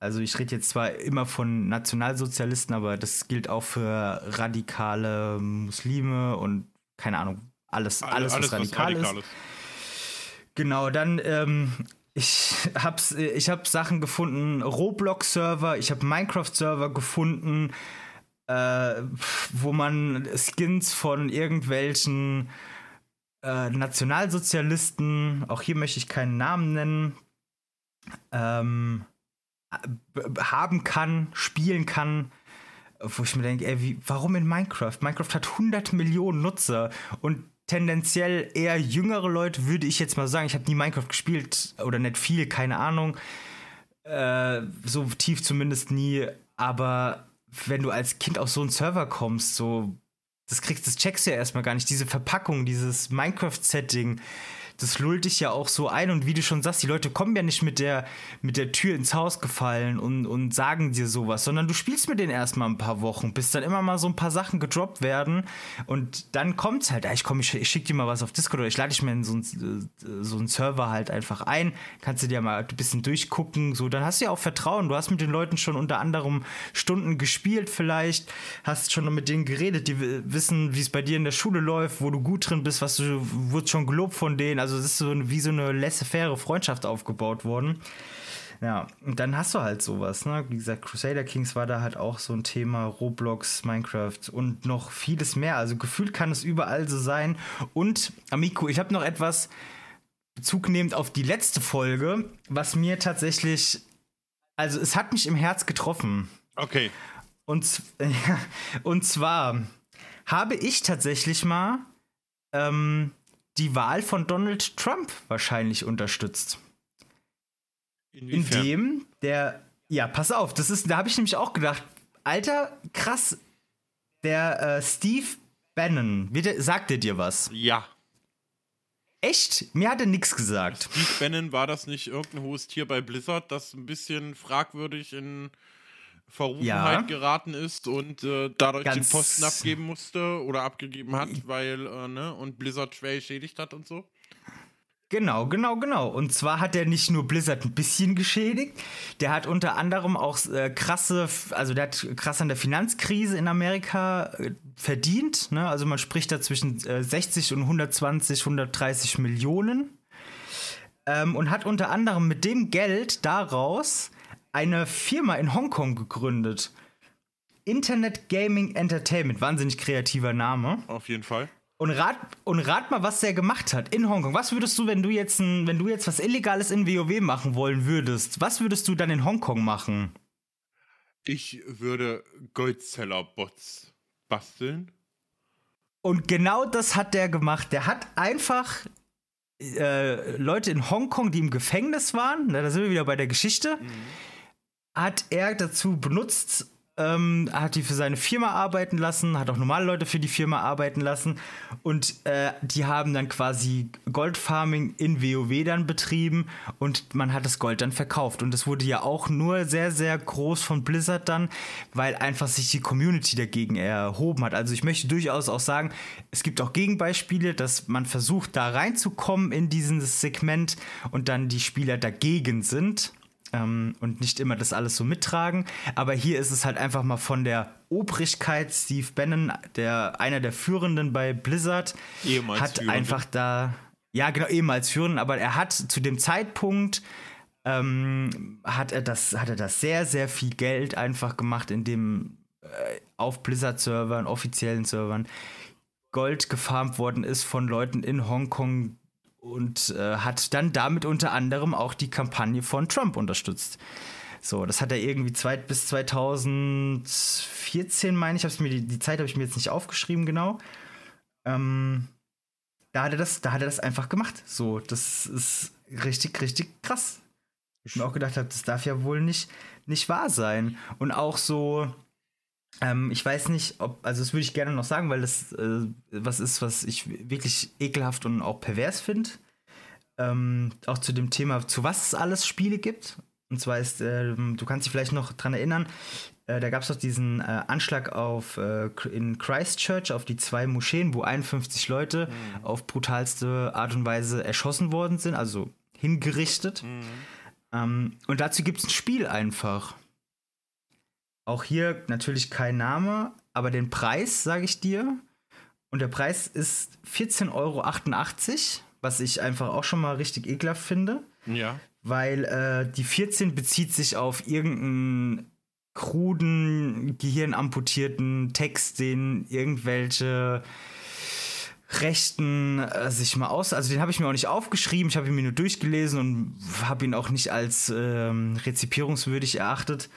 Speaker 2: Also ich rede jetzt zwar immer von Nationalsozialisten, aber das gilt auch für radikale Muslime und keine Ahnung, alles, alles, alles was, radikal, was radikal ist. ist. Genau, dann ähm, ich habe ich hab Sachen gefunden, Roblox-Server, ich habe Minecraft-Server gefunden, äh, wo man Skins von irgendwelchen äh, Nationalsozialisten, auch hier möchte ich keinen Namen nennen, ähm, haben kann, spielen kann wo ich mir denke, ey, wie, warum in Minecraft? Minecraft hat 100 Millionen Nutzer und tendenziell eher jüngere Leute, würde ich jetzt mal sagen. Ich habe nie Minecraft gespielt oder nicht viel, keine Ahnung. Äh, so tief zumindest nie. Aber wenn du als Kind auf so einen Server kommst, so, das kriegst, das checkst du ja erstmal gar nicht. Diese Verpackung, dieses Minecraft-Setting, das lullt dich ja auch so ein. Und wie du schon sagst, die Leute kommen ja nicht mit der, mit der Tür ins Haus gefallen und, und sagen dir sowas, sondern du spielst mit denen erstmal ein paar Wochen, bis dann immer mal so ein paar Sachen gedroppt werden. Und dann kommt's halt, ich komm, ich, ich schick dir mal was auf Discord oder ich lade dich mal in so einen so Server halt einfach ein, kannst du dir mal ein bisschen durchgucken, so, dann hast du ja auch Vertrauen, du hast mit den Leuten schon unter anderem Stunden gespielt vielleicht, hast schon mit denen geredet, die wissen, wie es bei dir in der Schule läuft, wo du gut drin bist, was du, wurdest schon gelobt von denen, also es ist so wie so eine laissez-faire Freundschaft aufgebaut worden. Ja, und dann hast du halt sowas, ne? Wie gesagt, Crusader Kings war da halt auch so ein Thema, Roblox, Minecraft und noch vieles mehr. Also gefühlt kann es überall so sein. Und, Amico, ich habe noch etwas Bezug nehmend auf die letzte Folge, was mir tatsächlich, also es hat mich im Herz getroffen.
Speaker 1: Okay.
Speaker 2: Und, und zwar habe ich tatsächlich mal ähm, die Wahl von Donald Trump wahrscheinlich unterstützt. Inwiefern? Indem der, ja, pass auf, das ist, da habe ich nämlich auch gedacht, Alter, krass, der äh, Steve Bannon, der, sagt der dir was?
Speaker 1: Ja.
Speaker 2: Echt? Mir hat er nichts gesagt.
Speaker 1: Steve Bannon war das nicht irgendein hohes Tier bei Blizzard, das ein bisschen fragwürdig in Verrufenheit ja. geraten ist und äh, dadurch Ganz den Posten abgeben musste oder abgegeben hat, weil, äh, ne, und Blizzard schwer geschädigt hat und so.
Speaker 2: Genau, genau, genau. Und zwar hat er nicht nur Blizzard ein bisschen geschädigt, der hat unter anderem auch äh, krasse, also der hat krass an der Finanzkrise in Amerika äh, verdient. Ne? Also man spricht da zwischen äh, 60 und 120, 130 Millionen. Ähm, und hat unter anderem mit dem Geld daraus eine Firma in Hongkong gegründet. Internet Gaming Entertainment, wahnsinnig kreativer Name.
Speaker 1: Auf jeden Fall.
Speaker 2: Und rat, und rat mal, was der gemacht hat in Hongkong. Was würdest du, wenn du jetzt, ein, wenn du jetzt was Illegales in WoW machen wollen würdest, was würdest du dann in Hongkong machen?
Speaker 1: Ich würde Goldzeller-Bots basteln.
Speaker 2: Und genau das hat der gemacht. Der hat einfach äh, Leute in Hongkong, die im Gefängnis waren, da sind wir wieder bei der Geschichte, mhm hat er dazu benutzt, ähm, hat die für seine Firma arbeiten lassen, hat auch normale Leute für die Firma arbeiten lassen und äh, die haben dann quasi Goldfarming in WoW dann betrieben und man hat das Gold dann verkauft und das wurde ja auch nur sehr, sehr groß von Blizzard dann, weil einfach sich die Community dagegen erhoben hat. Also ich möchte durchaus auch sagen, es gibt auch Gegenbeispiele, dass man versucht da reinzukommen in dieses Segment und dann die Spieler dagegen sind ähm, und nicht immer das alles so mittragen. Aber hier ist es halt einfach mal von der Obrigkeit. Steve Bannon, der einer der Führenden bei Blizzard, ehemals hat Führende. einfach da, ja genau, ehemals Führenden, aber er hat zu dem Zeitpunkt ähm, hat er das, hat er das sehr, sehr viel Geld einfach gemacht, indem äh, auf Blizzard-Servern, offiziellen Servern, Gold gefarmt worden ist von Leuten in Hongkong, und äh, hat dann damit unter anderem auch die Kampagne von Trump unterstützt. So, das hat er irgendwie zwei, bis 2014, meine ich, mir die, die Zeit habe ich mir jetzt nicht aufgeschrieben genau. Ähm, da hat er das, da hat er das einfach gemacht. So, das ist richtig, richtig krass. Ich mir auch gedacht habe, das darf ja wohl nicht, nicht wahr sein. Und auch so, ähm, ich weiß nicht, ob, also das würde ich gerne noch sagen, weil das äh, was ist, was ich wirklich ekelhaft und auch pervers finde. Ähm, auch zu dem Thema, zu was es alles Spiele gibt. Und zwar ist, äh, du kannst dich vielleicht noch dran erinnern, äh, da gab es doch diesen äh, Anschlag auf, äh, in Christchurch auf die zwei Moscheen, wo 51 Leute mhm. auf brutalste Art und Weise erschossen worden sind, also hingerichtet. Mhm. Ähm, und dazu gibt es ein Spiel einfach. Auch hier natürlich kein Name, aber den Preis sage ich dir. Und der Preis ist 14,88 Euro, was ich einfach auch schon mal richtig ekelhaft finde.
Speaker 1: Ja.
Speaker 2: Weil äh, die 14 bezieht sich auf irgendeinen kruden, gehirnamputierten Text, den irgendwelche Rechten äh, sich mal aus. Also den habe ich mir auch nicht aufgeschrieben, ich habe ihn mir nur durchgelesen und habe ihn auch nicht als ähm, rezipierungswürdig erachtet.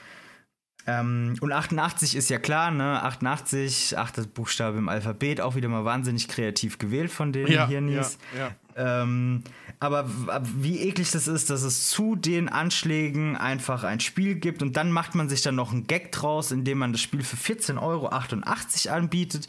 Speaker 2: Ähm, und 88 ist ja klar, ne? 88, achter Buchstabe im Alphabet, auch wieder mal wahnsinnig kreativ gewählt von den ja, Hirnis. Ja, ja. Ähm, aber wie eklig das ist, dass es zu den Anschlägen einfach ein Spiel gibt und dann macht man sich dann noch einen Gag draus, indem man das Spiel für 14,88 Euro anbietet.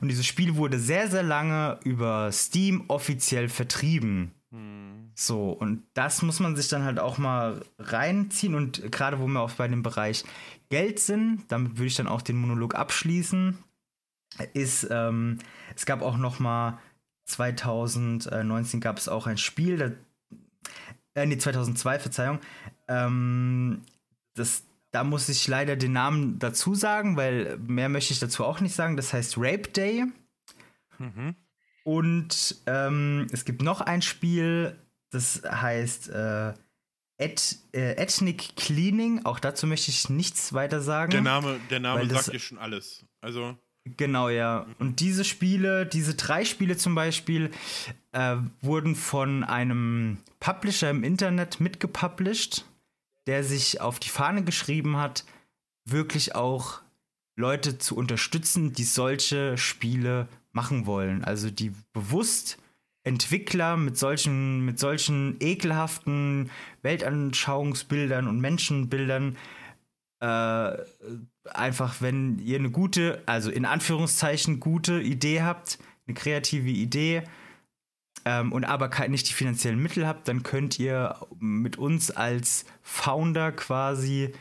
Speaker 2: Und dieses Spiel wurde sehr, sehr lange über Steam offiziell vertrieben. Hm. So, und das muss man sich dann halt auch mal reinziehen. Und gerade wo wir auch bei dem Bereich Geld sind, damit würde ich dann auch den Monolog abschließen, ist, ähm, es gab auch noch mal 2019 gab es auch ein Spiel, da, äh, nee, 2002, Verzeihung, ähm, das, da muss ich leider den Namen dazu sagen, weil mehr möchte ich dazu auch nicht sagen. Das heißt Rape Day. Mhm. Und ähm, es gibt noch ein Spiel, das heißt äh, Eth äh, Ethnic Cleaning. Auch dazu möchte ich nichts weiter sagen.
Speaker 1: Der Name, der Name sagt dir schon alles. Also.
Speaker 2: Genau, ja. Und diese Spiele, diese drei Spiele zum Beispiel, äh, wurden von einem Publisher im Internet mitgepublished, der sich auf die Fahne geschrieben hat, wirklich auch Leute zu unterstützen, die solche Spiele machen wollen. Also die bewusst Entwickler mit solchen, mit solchen ekelhaften Weltanschauungsbildern und Menschenbildern äh, einfach, wenn ihr eine gute, also in Anführungszeichen gute Idee habt, eine kreative Idee, ähm, und aber nicht die finanziellen Mittel habt, dann könnt ihr mit uns als Founder quasi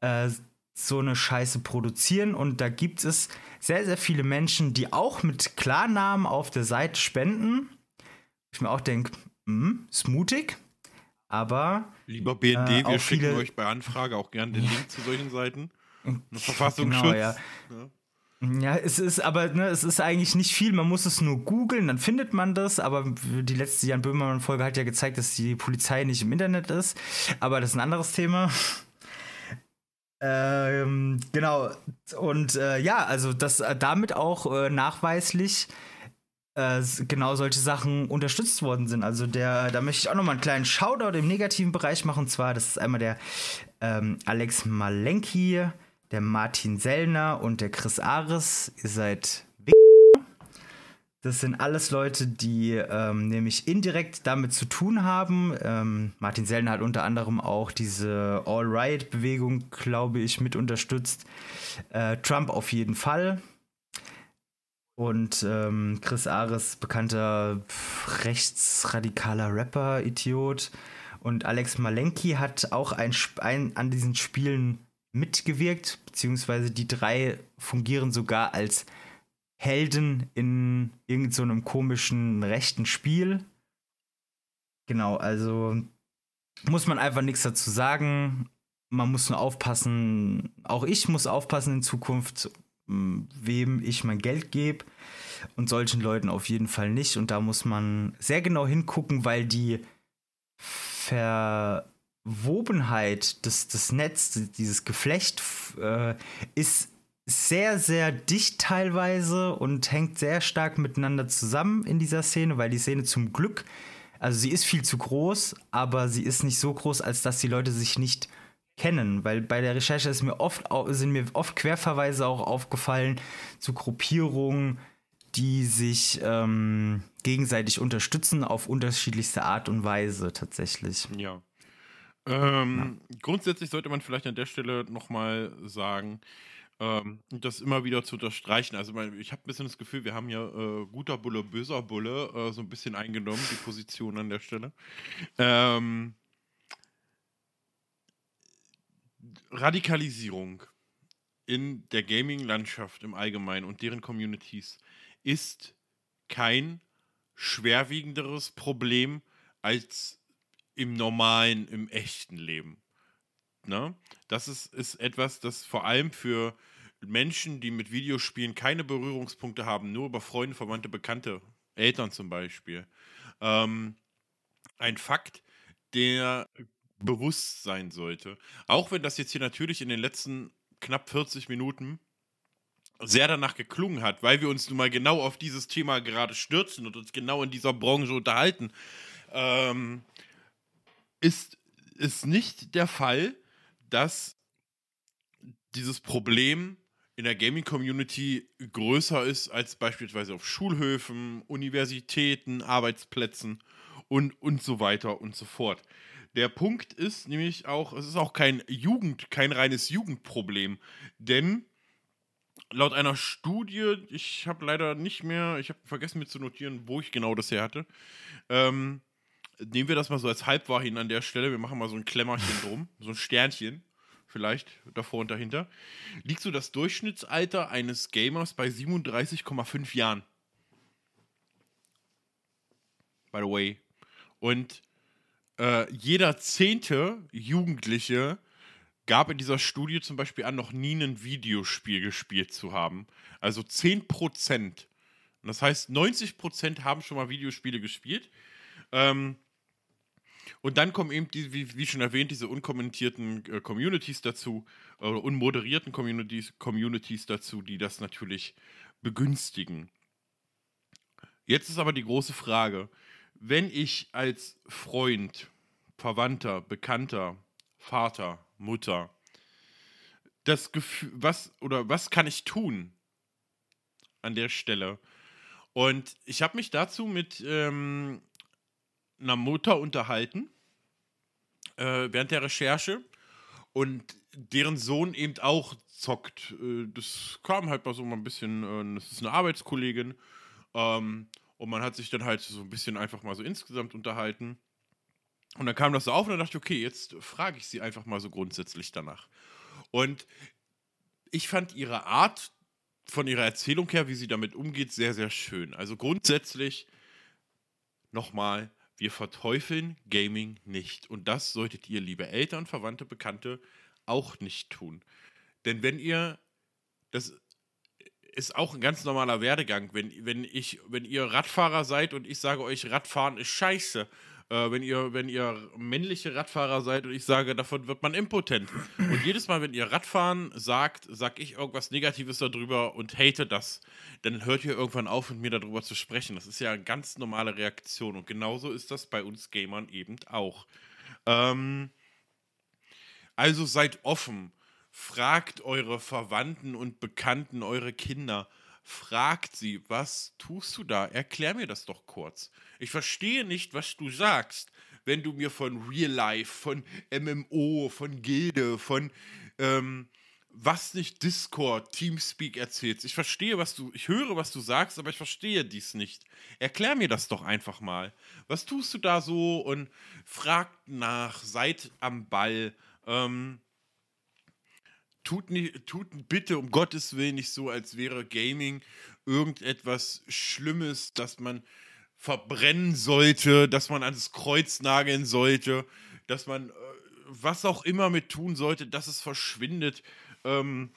Speaker 2: äh, so eine Scheiße produzieren. Und da gibt es sehr, sehr viele Menschen, die auch mit Klarnamen auf der Seite spenden. Ich mir auch denke, hm, ist mutig, aber.
Speaker 1: Lieber BND, äh, wir schicken euch bei Anfrage auch gerne den Link zu solchen Seiten. Verfassungsschutz. Genau,
Speaker 2: ja. ja. Ja, es ist aber, ne, es ist eigentlich nicht viel. Man muss es nur googeln, dann findet man das. Aber die letzte Jan Böhmermann-Folge hat ja gezeigt, dass die Polizei nicht im Internet ist. Aber das ist ein anderes Thema. Ähm, genau. Und äh, ja, also dass äh, damit auch äh, nachweislich äh, genau solche Sachen unterstützt worden sind. Also der, da möchte ich auch nochmal einen kleinen Shoutout im negativen Bereich machen. Und zwar, das ist einmal der ähm, Alex Malenki, der Martin Sellner und der Chris Ares. Ihr seid Das sind alles Leute, die ähm, nämlich indirekt damit zu tun haben. Ähm, Martin Sellner hat unter anderem auch diese All-Right-Bewegung, glaube ich, mit unterstützt. Äh, Trump auf jeden Fall. Und ähm, Chris Ares, bekannter rechtsradikaler Rapper, Idiot. Und Alex Malenki hat auch ein, ein, an diesen Spielen mitgewirkt, beziehungsweise die drei fungieren sogar als Helden in irgendeinem so komischen rechten Spiel. Genau, also muss man einfach nichts dazu sagen. Man muss nur aufpassen, auch ich muss aufpassen in Zukunft, wem ich mein Geld gebe und solchen Leuten auf jeden Fall nicht. Und da muss man sehr genau hingucken, weil die Verwobenheit des, des Netz, dieses Geflecht äh, ist sehr, sehr dicht teilweise und hängt sehr stark miteinander zusammen in dieser Szene, weil die Szene zum Glück, also sie ist viel zu groß, aber sie ist nicht so groß, als dass die Leute sich nicht kennen, weil bei der Recherche ist mir oft, sind mir oft Querverweise auch aufgefallen zu Gruppierungen, die sich ähm, gegenseitig unterstützen auf unterschiedlichste Art und Weise tatsächlich.
Speaker 1: Ja. Ähm, ja. Grundsätzlich sollte man vielleicht an der Stelle nochmal sagen, ähm, das immer wieder zu unterstreichen. Also ich habe ein bisschen das Gefühl, wir haben ja äh, guter Bulle, böser Bulle äh, so ein bisschen eingenommen, die Position an der Stelle. Ähm, Radikalisierung in der Gaming-Landschaft im Allgemeinen und deren Communities ist kein schwerwiegenderes Problem als im normalen, im echten Leben. Ne? Das ist, ist etwas, das vor allem für Menschen, die mit Videospielen keine Berührungspunkte haben, nur über Freunde, Verwandte, Bekannte, Eltern zum Beispiel, ähm, ein Fakt, der bewusst sein sollte. Auch wenn das jetzt hier natürlich in den letzten knapp 40 Minuten sehr danach geklungen hat, weil wir uns nun mal genau auf dieses Thema gerade stürzen und uns genau in dieser Branche unterhalten, ähm, ist es nicht der Fall, dass dieses Problem in der Gaming-Community größer ist als beispielsweise auf Schulhöfen, Universitäten, Arbeitsplätzen und, und so weiter und so fort. Der Punkt ist nämlich auch, es ist auch kein Jugend, kein reines Jugendproblem, denn laut einer Studie, ich habe leider nicht mehr, ich habe vergessen mir zu notieren, wo ich genau das her hatte. Ähm, nehmen wir das mal so als Halbwahr hin an der Stelle. Wir machen mal so ein Klemmerchen drum, so ein Sternchen vielleicht davor und dahinter. Liegt so das Durchschnittsalter eines Gamers bei 37,5 Jahren. By the way. Und äh, jeder zehnte Jugendliche gab in dieser Studie zum Beispiel an, noch nie ein Videospiel gespielt zu haben. Also 10 Prozent. Das heißt, 90 Prozent haben schon mal Videospiele gespielt. Ähm, und dann kommen eben, die, wie, wie, schon erwähnt, diese unkommentierten äh, Communities dazu, äh, unmoderierten Communities, Communities dazu, die das natürlich begünstigen. Jetzt ist aber die große Frage, wenn ich als Freund, Verwandter, Bekannter, Vater, Mutter das Gefühl, was oder was kann ich tun an der Stelle? Und ich habe mich dazu mit ähm, einer Mutter unterhalten äh, während der Recherche und deren Sohn eben auch zockt. Äh, das kam halt mal so mal ein bisschen, äh, das ist eine Arbeitskollegin ähm, und man hat sich dann halt so ein bisschen einfach mal so insgesamt unterhalten. Und dann kam das so auf und dann dachte ich, okay, jetzt frage ich sie einfach mal so grundsätzlich danach. Und ich fand ihre Art von ihrer Erzählung her, wie sie damit umgeht, sehr, sehr schön. Also grundsätzlich nochmal, wir verteufeln Gaming nicht. Und das solltet ihr, liebe Eltern, Verwandte, Bekannte, auch nicht tun. Denn wenn ihr, das ist auch ein ganz normaler Werdegang, wenn, wenn, ich, wenn ihr Radfahrer seid und ich sage euch, Radfahren ist scheiße, äh, wenn, ihr, wenn ihr männliche Radfahrer seid und ich sage, davon wird man impotent. Und jedes Mal, wenn ihr Radfahren sagt, sag ich irgendwas Negatives darüber und hate das, dann hört ihr irgendwann auf, mit mir darüber zu sprechen. Das ist ja eine ganz normale Reaktion. Und genauso ist das bei uns Gamern eben auch. Ähm, also seid offen. Fragt eure Verwandten und Bekannten, eure Kinder. fragt sie, was tust du da? Erklär mir das doch kurz. Ich verstehe nicht, was du sagst, wenn du mir von Real Life, von MMO, von Gilde, von ähm, was nicht Discord, Teamspeak erzählst. Ich verstehe, was du, ich höre, was du sagst, aber ich verstehe dies nicht. Erklär mir das doch einfach mal. Was tust du da so und fragt nach, seid am Ball. Ähm, tut, nicht, tut bitte um Gottes Willen nicht so, als wäre Gaming irgendetwas Schlimmes, das man verbrennen sollte, dass man ans Kreuz nageln sollte, dass man äh, was auch immer mit tun sollte, dass es verschwindet, ähm,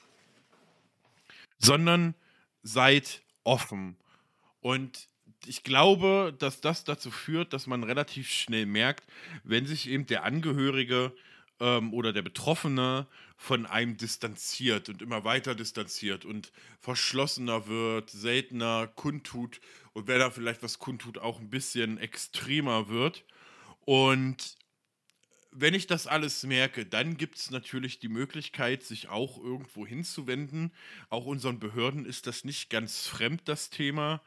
Speaker 1: sondern seid offen. Und ich glaube, dass das dazu führt, dass man relativ schnell merkt, wenn sich eben der Angehörige ähm, oder der Betroffene von einem distanziert und immer weiter distanziert und verschlossener wird, seltener kundtut und wer da vielleicht was kundtut, auch ein bisschen extremer wird. Und wenn ich das alles merke, dann gibt es natürlich die Möglichkeit, sich auch irgendwo hinzuwenden. Auch unseren Behörden ist das nicht ganz fremd, das Thema.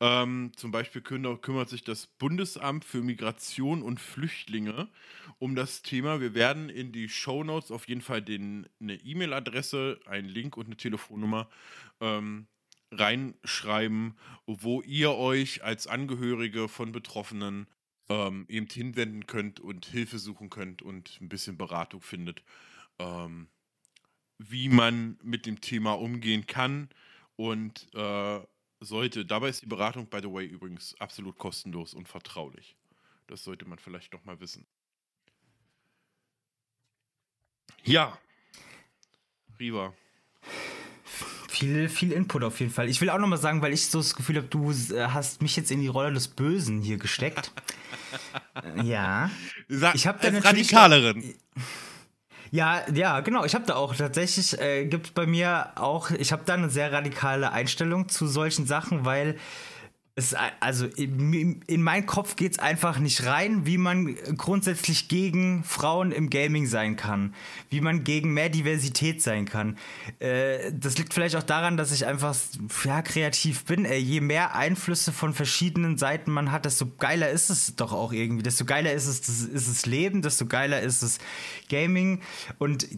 Speaker 1: Ähm, zum Beispiel kümmert sich das Bundesamt für Migration und Flüchtlinge um das Thema. Wir werden in die Show Notes auf jeden Fall den, eine E-Mail-Adresse, einen Link und eine Telefonnummer ähm, reinschreiben, wo ihr euch als Angehörige von Betroffenen ähm, eben hinwenden könnt und Hilfe suchen könnt und ein bisschen Beratung findet, ähm, wie man mit dem Thema umgehen kann und äh, sollte. Dabei ist die Beratung, by the way, übrigens absolut kostenlos und vertraulich. Das sollte man vielleicht noch mal wissen. Ja. Riva.
Speaker 2: Viel, viel Input auf jeden Fall. Ich will auch noch mal sagen, weil ich so das Gefühl habe, du äh, hast mich jetzt in die Rolle des Bösen hier gesteckt. ja.
Speaker 1: Sag, ich habe da Radikalerin.
Speaker 2: Ja, ja, genau. Ich habe da auch tatsächlich äh, gibt bei mir auch. Ich habe da eine sehr radikale Einstellung zu solchen Sachen, weil es, also in, in meinen Kopf geht es einfach nicht rein, wie man grundsätzlich gegen Frauen im Gaming sein kann, wie man gegen mehr Diversität sein kann. Äh, das liegt vielleicht auch daran, dass ich einfach ja, kreativ bin. Äh, je mehr Einflüsse von verschiedenen Seiten man hat, desto geiler ist es doch auch irgendwie. Desto geiler ist es, das, ist es Leben, desto geiler ist es Gaming. Und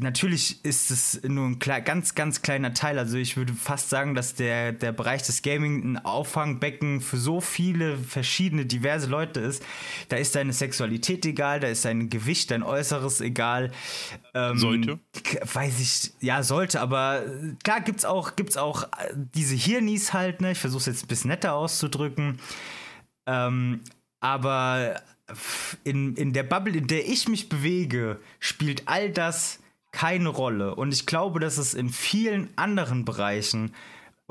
Speaker 2: natürlich ist es nur ein ganz, ganz kleiner Teil. Also ich würde fast sagen, dass der, der Bereich des Gaming ein Auffang Becken für so viele verschiedene, diverse Leute ist, da ist deine Sexualität egal, da ist dein Gewicht, dein Äußeres egal.
Speaker 1: Ähm, sollte?
Speaker 2: Weiß ich, ja, sollte, aber klar gibt es auch, gibt's auch diese Hirnis halt, ne? Ich versuche es jetzt ein bisschen netter auszudrücken. Ähm, aber in, in der Bubble, in der ich mich bewege, spielt all das keine Rolle. Und ich glaube, dass es in vielen anderen Bereichen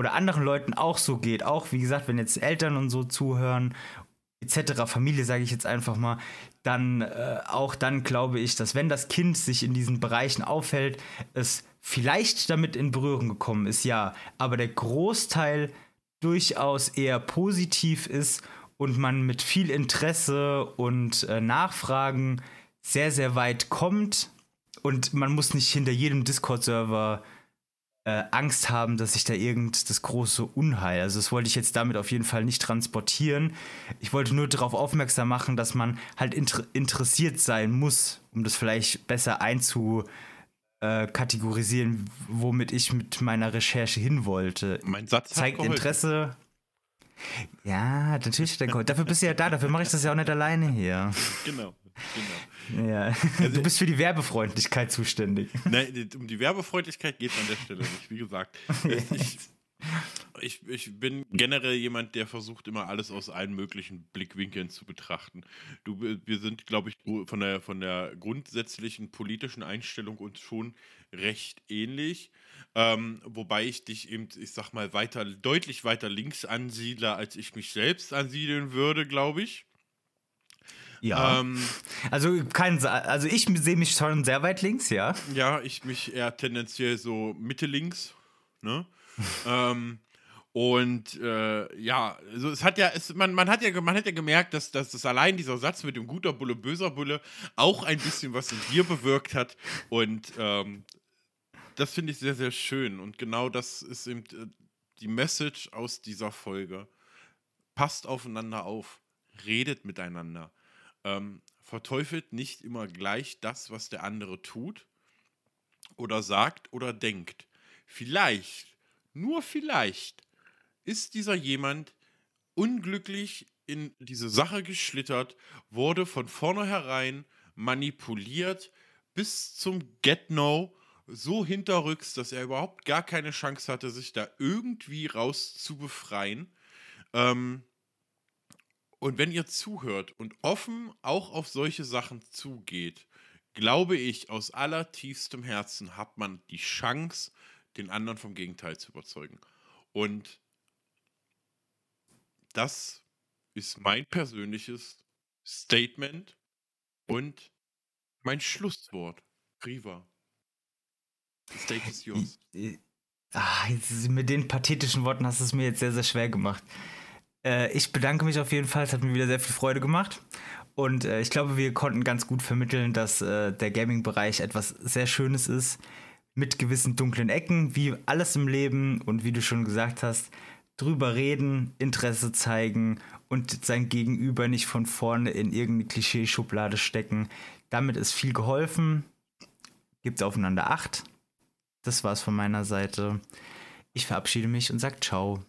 Speaker 2: oder anderen Leuten auch so geht, auch wie gesagt, wenn jetzt Eltern und so zuhören, etc., Familie sage ich jetzt einfach mal, dann äh, auch dann glaube ich, dass wenn das Kind sich in diesen Bereichen aufhält, es vielleicht damit in Berührung gekommen ist, ja, aber der Großteil durchaus eher positiv ist und man mit viel Interesse und äh, Nachfragen sehr, sehr weit kommt und man muss nicht hinter jedem Discord-Server äh, Angst haben, dass sich da irgend das große Unheil, also das wollte ich jetzt damit auf jeden Fall nicht transportieren. Ich wollte nur darauf aufmerksam machen, dass man halt inter interessiert sein muss, um das vielleicht besser einzukategorisieren, äh, womit ich mit meiner Recherche hin wollte.
Speaker 1: Mein Satz
Speaker 2: zeigt Interesse. Ja, natürlich. Dafür bist du ja da, dafür mache ich das ja auch nicht alleine hier.
Speaker 1: Genau.
Speaker 2: Genau. Ja. Also, du bist für die Werbefreundlichkeit zuständig.
Speaker 1: Nein, um die Werbefreundlichkeit geht es an der Stelle nicht. Wie gesagt, ich, ich, ich bin generell jemand, der versucht, immer alles aus allen möglichen Blickwinkeln zu betrachten. Du, wir sind, glaube ich, von der, von der grundsätzlichen politischen Einstellung uns schon recht ähnlich. Ähm, wobei ich dich eben, ich sag mal, weiter, deutlich weiter links ansiedle, als ich mich selbst ansiedeln würde, glaube ich.
Speaker 2: Ja. Ähm, also, kein, also ich sehe mich schon sehr weit links, ja.
Speaker 1: Ja, ich mich eher tendenziell so Mitte links. Ne? ähm, und äh, ja, also es hat ja, es, man, man, hat ja, man hat ja gemerkt, dass, dass das allein dieser Satz mit dem guter Bulle, böser Bulle auch ein bisschen was in dir bewirkt hat. Und ähm, das finde ich sehr, sehr schön. Und genau das ist eben, äh, die Message aus dieser Folge. Passt aufeinander auf, redet miteinander. Ähm, verteufelt nicht immer gleich das, was der andere tut oder sagt oder denkt. Vielleicht, nur vielleicht, ist dieser jemand unglücklich in diese Sache geschlittert, wurde von vornherein manipuliert bis zum Get-No so hinterrücks, dass er überhaupt gar keine Chance hatte, sich da irgendwie raus zu befreien. Ähm, und wenn ihr zuhört und offen auch auf solche Sachen zugeht, glaube ich, aus allertiefstem Herzen hat man die Chance, den anderen vom Gegenteil zu überzeugen. Und das ist mein persönliches Statement und mein Schlusswort. Riva.
Speaker 2: The stage is yours. Ah, mit den pathetischen Worten hast du es mir jetzt sehr, sehr schwer gemacht. Äh, ich bedanke mich auf jeden Fall. Es hat mir wieder sehr viel Freude gemacht. Und äh, ich glaube, wir konnten ganz gut vermitteln, dass äh, der Gaming-Bereich etwas sehr Schönes ist. Mit gewissen dunklen Ecken, wie alles im Leben. Und wie du schon gesagt hast, drüber reden, Interesse zeigen und sein Gegenüber nicht von vorne in irgendeine Klischeeschublade stecken. Damit ist viel geholfen. Gibt aufeinander Acht. Das war's von meiner Seite. Ich verabschiede mich und sage ciao.